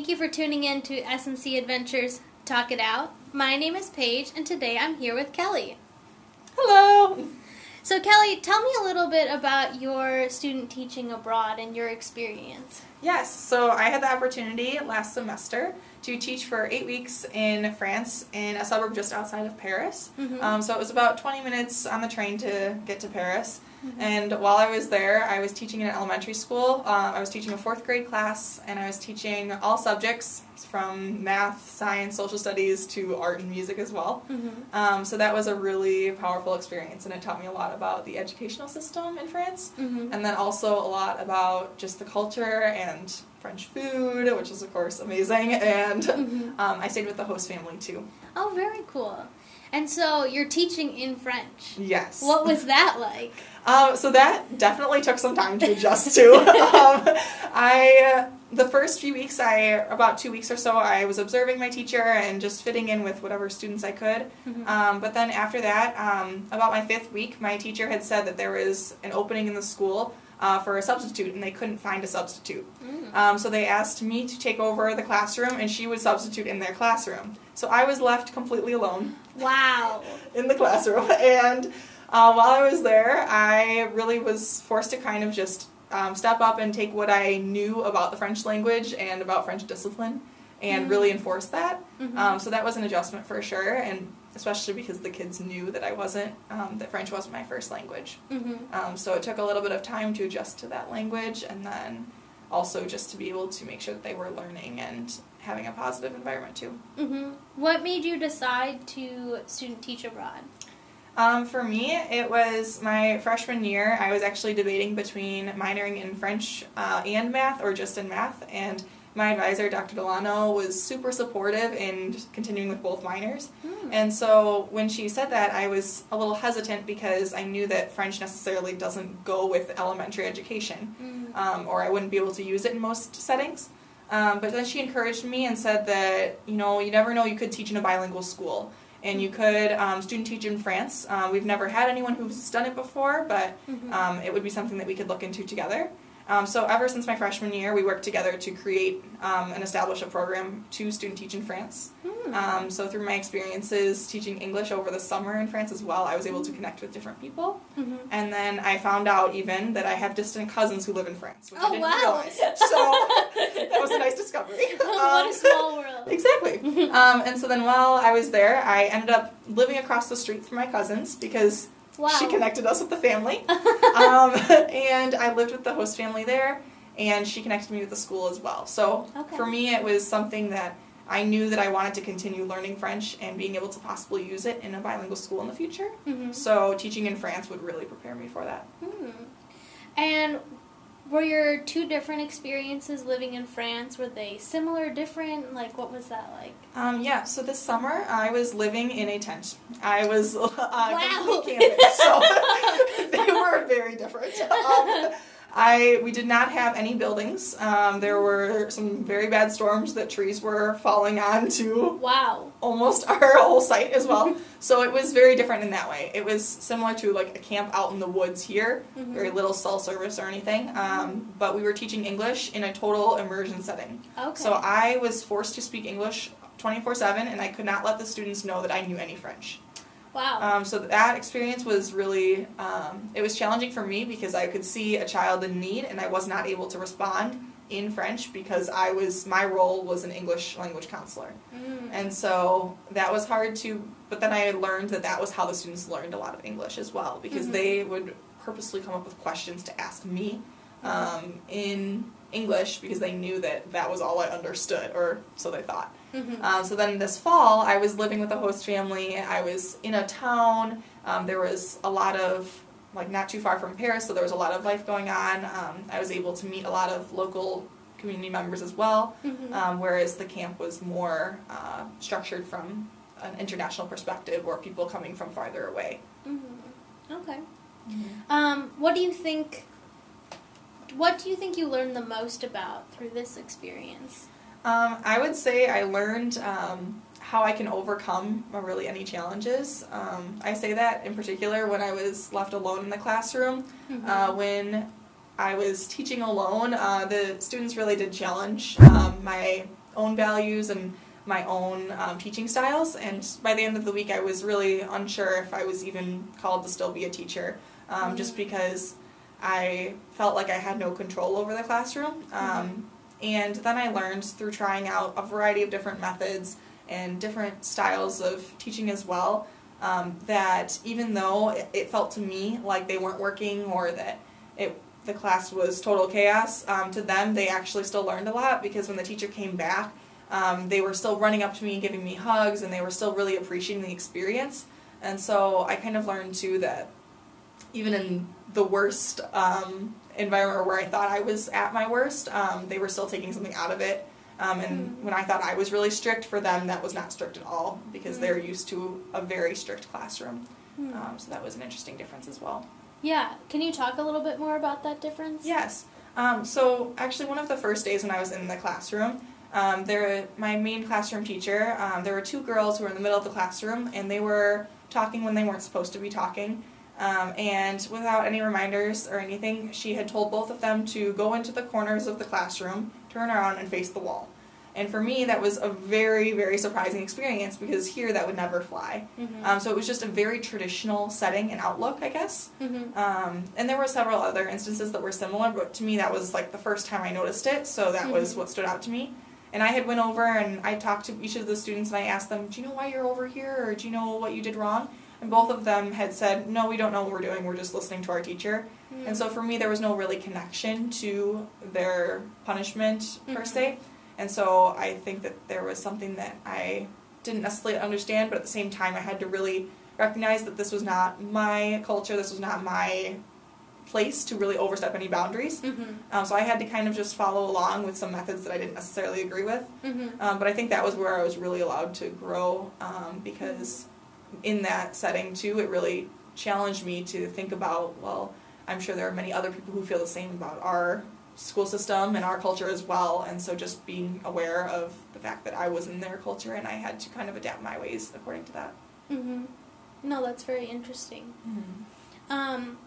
Thank you for tuning in to SNC Adventures Talk It Out. My name is Paige, and today I'm here with Kelly. Hello. So, Kelly, tell me a little bit about your student teaching abroad and your experience. Yes, so I had the opportunity last semester to teach for eight weeks in France in a suburb just outside of Paris. Mhm. Um, so it was about 20 minutes on the train to get to Paris. And while I was there, I was teaching in an elementary school. Um, I was teaching a fourth grade class, and I was teaching all subjects from math, science, social studies to art and music as well. Mhm. Um, so that was a really powerful experience, and it taught me a lot about the educational system in France, Mhm. and then also a lot about just the culture and French food, which is of course amazing. And Mhm. um, I stayed with the host family too. Oh, very cool. And so you're teaching in French. Yes. What was that like? Um, so that definitely took some time to adjust to. um, I the first few weeks, I about two weeks or so, I was observing my teacher and just fitting in with whatever students I could. Mhm. Um, but then after that, um, about my fifth week, my teacher had said that there was an opening in the school uh, for a substitute, and they couldn't find a substitute. Mm. Um, so they asked me to take over the classroom, and she would substitute in their classroom. So I was left completely alone Wow. in the classroom. And uh, while I was there, I really was forced to kind of just um, step up and take what I knew about the French language and about French discipline and Mm. really enforce that. Mhm. Um, so that was an adjustment for sure, and especially because the kids knew that I wasn't, um, that French wasn't my first language. Mhm. Um, so it took a little bit of time to adjust to that language and then also just to be able to make sure that they were learning and having a positive environment too. Mhm. What made you decide to student teach abroad? Um, for me, it was my freshman year. I was actually debating between minoring in French uh, and math or just in math, and my advisor, Dr. Delano, was super supportive in continuing with both minors. Hmm. And so when she said that, I was a little hesitant because I knew that French necessarily doesn't go with elementary education, Mm. um, or I wouldn't be able to use it in most settings. Um, but then she encouraged me and said that, you know, you never know, you could teach in a bilingual school. And you could um, student teach in France. Uh, we've never had anyone who's done it before, but Mhm. um, it would be something that we could look into together. Um, so ever since my freshman year, we worked together to create um, and establish a program to student teach in France. Hmm. Um, so through my experiences teaching English over the summer in France as well, I was able to connect with different people. Mhm. And then I found out even that I have distant cousins who live in France, which Oh, I didn't wow. realize. So that was a nice discovery. what Um, a small world. Exactly. um, and so then while I was there, I ended up living across the street from my cousins because Wow. she connected us with the family. um, and I lived with the host family there, and she connected me with the school as well. So Okay. for me, it was something that I knew that I wanted to continue learning French and being able to possibly use it in a bilingual school in the future. Mhm. So teaching in France would really prepare me for that. Hmm. And were your two different experiences living in France? Were they similar, different? Like, what was that like? Um, yeah, so this summer I was living in a tent. I was uh, Wow. completely camping, so they were very different. Um, I we did not have any buildings. Um, there were some very bad storms that trees were falling onto Wow. almost our whole site as well. so it was very different in that way. It was similar to like a camp out in the woods here, Mhm. very little cell service or anything. Um, but we were teaching English in a total immersion setting. Okay. So I was forced to speak English 24 7, and I could not let the students know that I knew any French. Wow. Um, so that experience was really, um, it was challenging for me because I could see a child in need and I was not able to respond in French because I was, my role was an English language counselor. Mm. And so that was hard to, but then I learned that that was how the students learned a lot of English as well because Mhm. they would purposely come up with questions to ask me um, in English because they knew that that was all I understood, or so they thought. Mhm. Um, so then this fall, I was living with a host family. I was in a town. Um, there was a lot of, like, not too far from Paris, so there was a lot of life going on. Um, I was able to meet a lot of local community members as well, Mhm. um, whereas the camp was more uh, structured from an international perspective or people coming from farther away. Mhm. Okay. Um, what do you think? What do you think you learned the most about through this experience? Um, I would say I learned um, how I can overcome really any challenges. Um, I say that in particular when I was left alone in the classroom. Mhm. Uh, when I was teaching alone, uh, the students really did challenge um, my own values and my own um, teaching styles. And by the end of the week, I was really unsure if I was even called to still be a teacher, um, mm-hmm. just because I felt like I had no control over the classroom. Um, mm-hmm. And then I learned through trying out a variety of different methods and different styles of teaching as well. Um, that even though it, it, felt to me like they weren't working or that it the class was total chaos, um, to them they actually still learned a lot because when the teacher came back, um, they were still running up to me and giving me hugs, and they were still really appreciating the experience. And so I kind of learned too that even in the worst um, environment where I thought I was at my worst, um, they were still taking something out of it. Um, and mm-hmm. when I thought I was really strict, for them that was not strict at all because mm-hmm. they're used to a very strict classroom. Mm-hmm. so that was an interesting difference as well. Yeah, can you talk a little bit more about that difference? Yes. Um, so actually, one of the first days when I was in the classroom, um, there, my main classroom teacher, um, there were two girls who were in the middle of the classroom, and they were talking when they weren't supposed to be talking. Um, and without any reminders or anything, she had told both of them to go into the corners of the classroom, turn around, and face the wall. And for me, that was a very, very surprising experience because here that would never fly. Mm-hmm. Um, so it was just a very traditional setting and outlook, I guess. Mm-hmm. Um, and there were several other instances that were similar, but to me, that was like the first time I noticed it. So that mm-hmm. was what stood out to me. And I had went over and I talked to each of the students and I asked them, "Do you know why you're over here, or do you know what you did wrong?" And both of them had said, "No, we don't know what we're doing. We're just listening to our teacher." Mm-hmm. And so for me, there was no really connection to their punishment mm-hmm. per se. And so I think that there was something that I didn't necessarily understand, but at the same time, I had to really recognize that this was not my culture. This was not my place to really overstep any boundaries. Mm-hmm. Um, so I had to kind of just follow along with some methods that I didn't necessarily agree with. Mm-hmm. Um, but I think that was where I was really allowed to grow um, because in that setting too, it really challenged me to think about, well, I'm sure there are many other people who feel the same about our school system and our culture as well. And so just being aware of the fact that I was in their culture and I had to kind of adapt my ways according to that. Mm-hmm. No, that's very interesting. Mm-hmm. Um,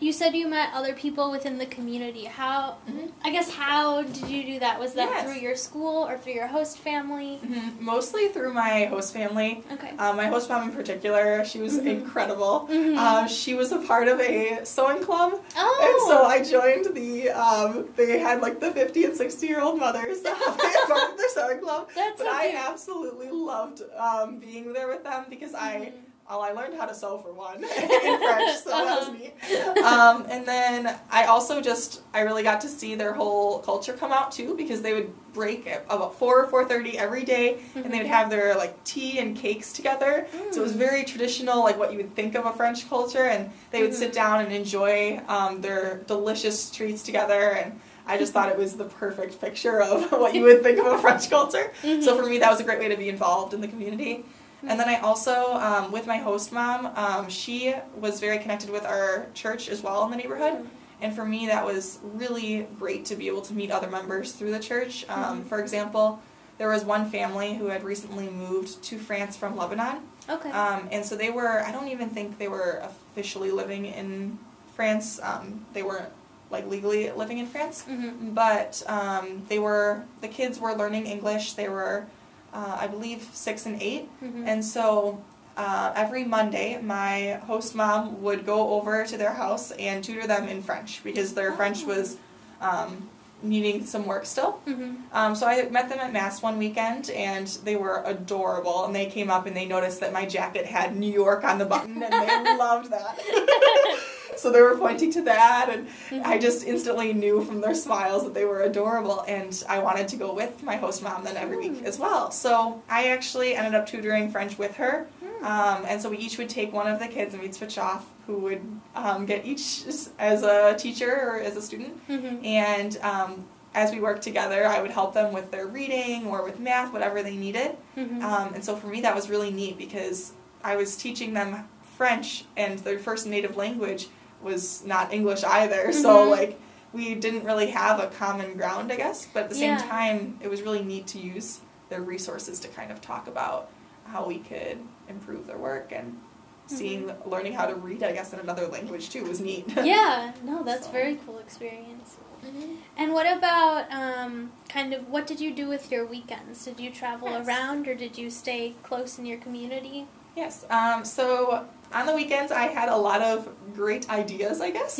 you said you met other people within the community. How, mm-hmm. I guess, how did you do that? Was that yes. through your school or through your host family? Mm-hmm. Mostly through my host family. Okay. Um, my host mom in particular, she was mm-hmm. incredible. Mm-hmm. Um, she was a part of a sewing club. Oh. And so I joined the, um, they had like the 50 and 60 year old mothers part of their sewing club. That's but so I absolutely loved um, being there with them because I mm-hmm. Well, I learned how to sew for one in French, so that was neat. Um, and then I also just I really got to see their whole culture come out too because they would break at about four or four thirty every day, mm-hmm. and they would have their like tea and cakes together. Mm. So it was mm. very traditional, like what you would think of a French culture, and they would mm-hmm. sit down and enjoy um, their delicious treats together and. I just thought it was the perfect picture of what you would think of a French culture. Mm-hmm. So for me, that was a great way to be involved in the community. And then I also, um, with my host mom, um, she was very connected with our church as well in the neighborhood. Mm-hmm. And for me, that was really great to be able to meet other members through the church. Um, mm-hmm. For example, there was one family who had recently moved to France from Lebanon. Okay. Um, and so they were, I don't even think they were officially living in France. Um, they weren't like legally living in France. Mm-hmm. But um, they were, the kids were learning English. They were uh, I believe six and 8 mm-hmm. and so uh, every Monday, my host mom would go over to their house and tutor them in French because their oh. French was um, needing some work still. Mm-hmm. Um, so I met them at Mass one weekend, and they were adorable. And they came up and they noticed that my jacket had New York on the button, and they loved that. so they were pointing to that, and mm-hmm. I just instantly knew from their smiles that they were adorable. And I wanted to go with my host mom then every week as well. So I actually ended up tutoring French with her. Hmm. Um, and so we each would take one of the kids and we'd switch off who would um, get each as a teacher or as a student. Mm-hmm. And um, as we worked together, I would help them with their reading or with math, whatever they needed. Mm-hmm. Um, and so for me, that was really neat because I was teaching them French, and their first native language was not English either. Mm-hmm. So like we didn't really have a common ground, I guess. But at the same yeah. time, it was really neat to use their resources to kind of talk about how we could improve their work and seeing mm-hmm. learning how to read i guess in another language too was neat yeah no that's so. very cool experience Mm-hmm. And what about um, kind of what did you do with your weekends? Did you travel Yes. around or did you stay close in your community? Yes. Um, so on the weekends, I had a lot of great ideas, I guess,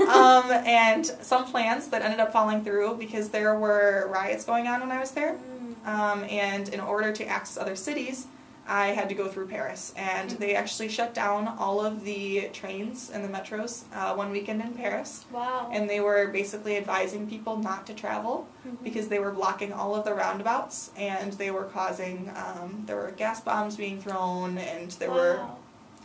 um, and some plans that ended up falling through because there were riots going on when I was there. Um, and in order to access other cities, I had to go through Paris. And they actually shut down all of the trains and the metros uh, one weekend in Paris. Wow. And they were basically advising people not to travel Mhm. because they were blocking all of the roundabouts and they were causing, um, there were gas bombs being thrown and there were Wow.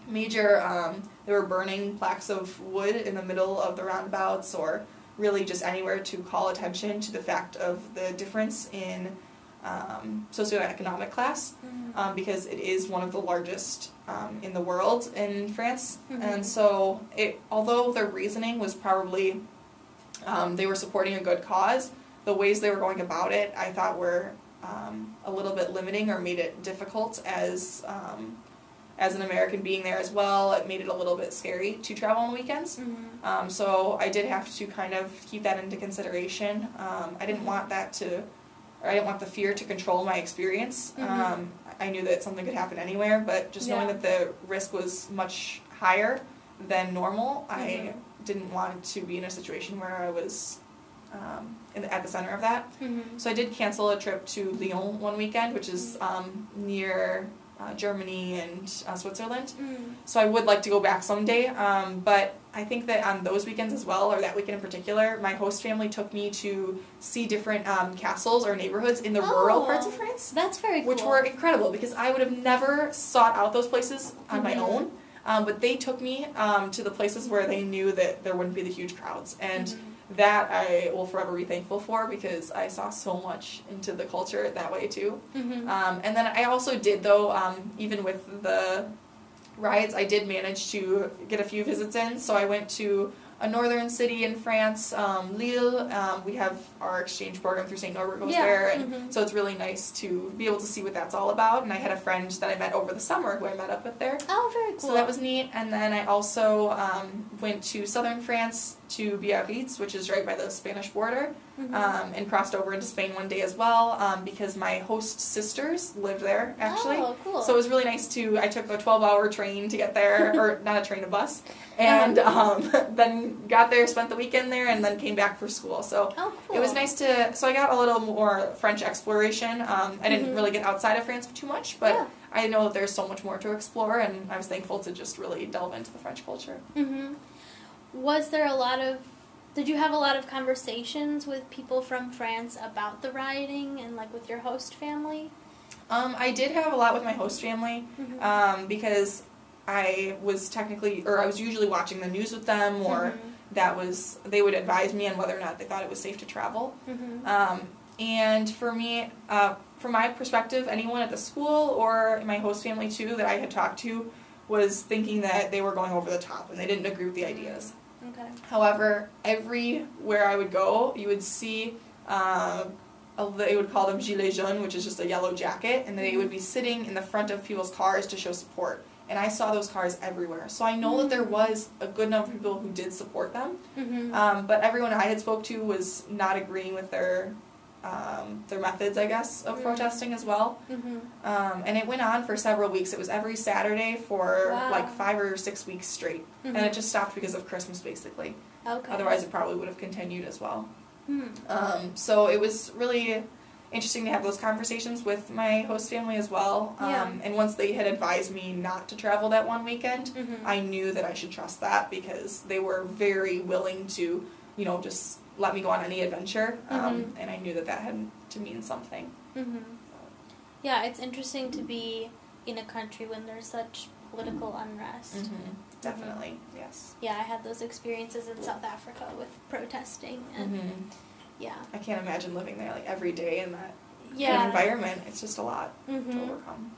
Major um, they were burning plaques of wood in the middle of the roundabouts or really just anywhere to call attention to the fact of the difference in um, socioeconomic class Mhm. um, because it is one of the largest um, in the world in France Mhm. and so it although their reasoning was probably um, they were supporting a good cause the ways they were going about it I thought were um, a little bit limiting or made it difficult as um, as an American being there as well, it made it a little bit scary to travel on the weekends. Mhm. Um, so I did have to kind of keep that into consideration. Um, I didn't want that to, or I didn't want the fear to control my experience. Mhm. Um, I knew that something could happen anywhere, but just knowing that the risk was much higher than normal, I Mhm. didn't want to be in a situation where I was um, in the, at the center of that. Mhm. So I did cancel a trip to Lyon one weekend, which is Mm. um, near uh, Germany and uh, Switzerland. Mm. So I would like to go back someday. Um, but I think that on those weekends as well, or that weekend in particular, my host family took me to see different um, castles or neighborhoods in the rural Oh. parts of France, That's very cool. which were incredible because I would have never sought out those places on my Mhm. own. Um, but they took me um, to the places where they knew that there wouldn't be the huge crowds. And Mhm. That I will forever be thankful for because I saw so much into the culture that way too. Mhm. Um, and then I also did though, um, even with the riots, I did manage to get a few visits in. So I went to a northern city in France, um, Lille. Um, we have our exchange program through St. Norbert goes Yeah, there, and mhm. so it's really nice to be able to see what that's all about. And I had a friend that I met over the summer who I met up with there. Oh, very cool. So that was neat. And then I also um, went to southern France to Biarritz, which is right by the Spanish border, Mhm. um, and crossed over into Spain one day as well um, because my host sisters lived there actually. Oh, cool. So it was really nice to. I took a 12 hour train to get there, or not a train, a bus, and um, then got there, spent the weekend there, and then came back for school. So oh, cool. it was nice to. So I got a little more French exploration. Um, I didn't Mhm. really get outside of France too much, but Yeah. I know that there's so much more to explore, and I was thankful to just really delve into the French culture. hmm Was there a lot of? Did you have a lot of conversations with people from France about the rioting and like with your host family? Um, I did have a lot with my host family. Mhm. um, because I was technically, or I was usually watching the news with them, or that was they would advise me on whether or not they thought it was safe to travel. Mhm. Um, and for me, uh, from my perspective, anyone at the school or my host family too that I had talked to was thinking that they were going over the top and they didn't agree with the ideas. Okay. However, everywhere I would go, you would see, uh, a, they would call them gilets jaunes, which is just a yellow jacket, and they would be sitting in the front of people's cars to show support. And I saw those cars everywhere. So I know that there was a good number of people who did support them, hmm um, but everyone I had spoke to was not agreeing with their um, their methods, I guess, of Mm. protesting as well. hmm Um, and it went on for several weeks. It was every Saturday for Wow. like five or six weeks straight, and it just stopped because of Christmas, basically. Okay. Otherwise, it probably would have continued as well. Hmm. Um, so it was really interesting to have those conversations with my host family as well. Um, Yeah. And once they had advised me not to travel that one weekend, Mhm. I knew that I should trust that because they were very willing to, you know, just let me go on any adventure. Um, Mhm. And I knew that that had to mean something. hmm Yeah, it's interesting to be in a country when there's such political unrest. Mm-hmm. Definitely, yes. Yeah, I had those experiences in South Africa with protesting, and Mm-hmm. yeah, I can't imagine living there like every day in that kind of yeah. environment. It's just a lot to hmm overcome.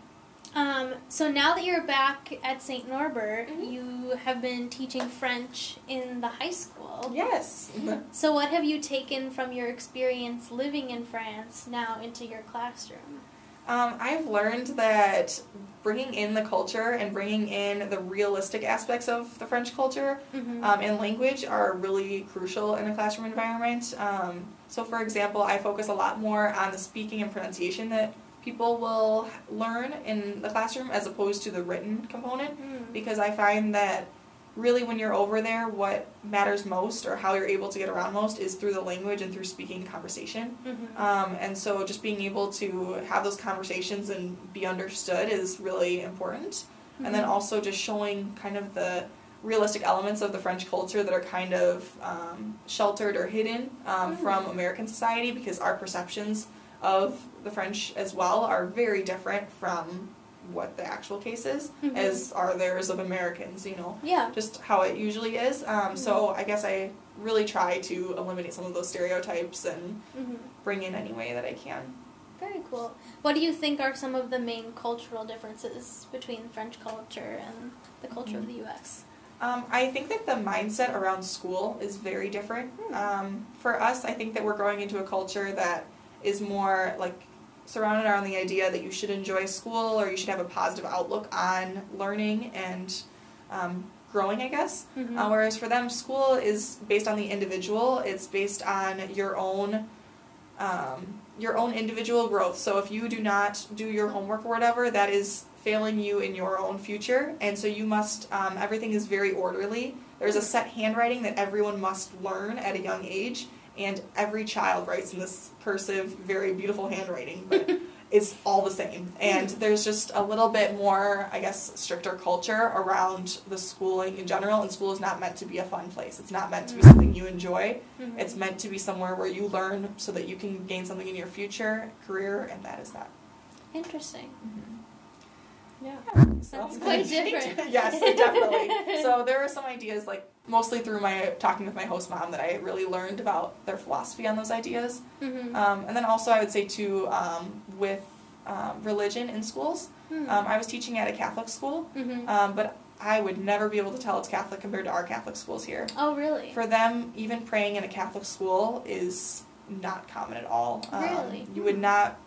Um, so now that you're back at St. Norbert, Mhm. you have been teaching French in the high school. Yes. So what have you taken from your experience living in France now into your classroom? Um, I've learned that bringing in the culture and bringing in the realistic aspects of the French culture Mm-hmm. um, and language are really crucial in a classroom environment. Um, so, for example, I focus a lot more on the speaking and pronunciation that people will learn in the classroom as opposed to the written component Mm. because I find that really when you're over there, what matters most or how you're able to get around most is through the language and through speaking conversation. Mhm. Um, and so just being able to have those conversations and be understood is really important. And then Mhm. also just showing kind of the realistic elements of the French culture that are kind of um, sheltered or hidden um, Mm. from American society because our perceptions of the French as well are very different from what the actual case is, Mhm. as are theirs of Americans, you know Yeah. just how it usually is. Um, So I guess I really try to eliminate some of those stereotypes and hmm bring in any way that I can. Very cool. What do you think are some of the main cultural differences between French culture and the culture of the U.S.? Um, I think that the mindset around school is very different. Hmm. Um, for us, I think that we're growing into a culture that is more like surrounded around the idea that you should enjoy school or you should have a positive outlook on learning and um, growing, I guess. Mhm. Uh, whereas for them, school is based on the individual. It's based on your own, um, your own individual growth. So if you do not do your homework or whatever, that is failing you in your own future. And so you must. Um, everything is very orderly. There's a set handwriting that everyone must learn at a young age, and every child writes in this cursive, very beautiful handwriting, but. It's all the same, and there's just a little bit more, I guess, stricter culture around the schooling in general. And school is not meant to be a fun place. It's not meant to be something you enjoy. Mhm. It's meant to be somewhere where you learn so that you can gain something in your future career, and that is that. Interesting. Yeah. So- That's quite different. yes, definitely. so there were some ideas, like mostly through my talking with my host mom, that I really learned about their philosophy on those ideas. Mm-hmm. Um, and then also, I would say too, um, with um, religion in schools. Hmm. Um, I was teaching at a Catholic school, mm-hmm. um, but I would never be able to tell it's Catholic compared to our Catholic schools here. oh, really? For them, even praying in a Catholic school is not common at all. Um, Really? You would not.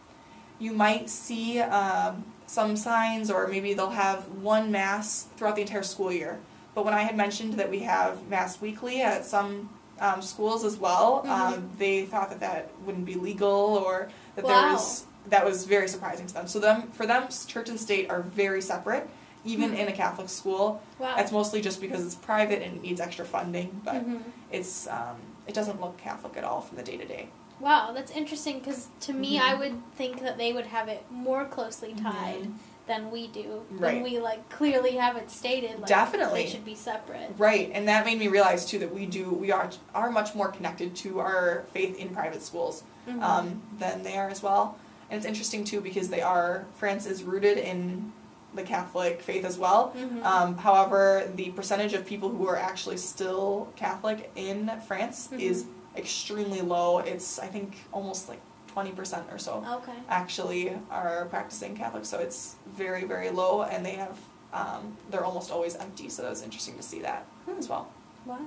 You might see um, some signs, or maybe they'll have one mass throughout the entire school year. But when I had mentioned that we have mass weekly at some um, schools as well, um, Mhm. they thought that that wouldn't be legal, or that Wow. there was that was very surprising to them. So them for them, church and state are very separate, even Hmm. in a Catholic school. wow. That's mostly just because it's private and it needs extra funding, but Mhm. it's um, it doesn't look Catholic at all from the day to day. Wow, that's interesting because to me, Mhm. I would think that they would have it more closely tied Mhm. Than we do. Right. When we like clearly have it stated, like Definitely. they should be separate. Right, and that made me realize too that we do we are are much more connected to our faith in private schools Mhm. um, than they are as well. And it's interesting too because they are France is rooted in the Catholic faith as well. Mhm. Um, however, the percentage of people who are actually still Catholic in France Mhm. is extremely low. It's I think almost like twenty percent or so. okay. actually are practicing Catholic, so it's very, very low, and they have um, they're almost always empty. So it was interesting to see that as well. Wow.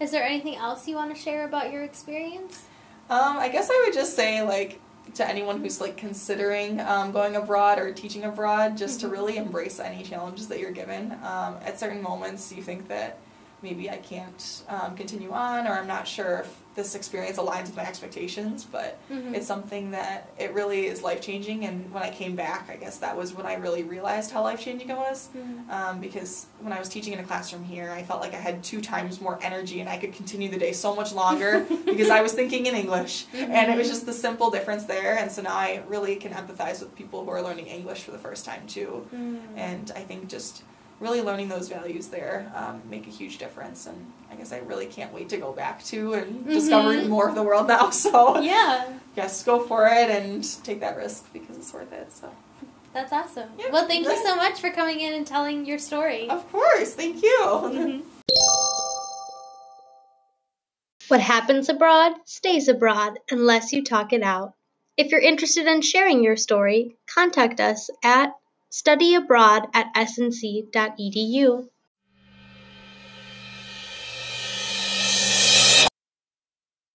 Is there anything else you want to share about your experience? Um, I guess I would just say like to anyone who's like considering um, going abroad or teaching abroad, just to Mhm. really embrace any challenges that you're given. Um, at certain moments, you think that maybe I can't um, continue on, or I'm not sure if this experience aligns with my expectations, but Mhm. it's something that it really is life changing. And when I came back, I guess that was when I really realized how life changing it was. Mhm. Um, because when I was teaching in a classroom here, I felt like I had two times more energy and I could continue the day so much longer because I was thinking in English. And it was just the simple difference there. And so now I really can empathize with people who are learning English for the first time too. Mm. And I think just really learning those values there um, make a huge difference. And I guess I really can't wait to go back to and discovering Mhm. more of the world now. So Yeah, yes, go for it and take that risk because it's worth it. So that's awesome. Yeah. Well, thank you so much for coming in and telling your story. of course, thank you. Mhm. What happens abroad stays abroad unless you talk it out. If you're interested in sharing your story, contact us at studyabroad at snc.edu.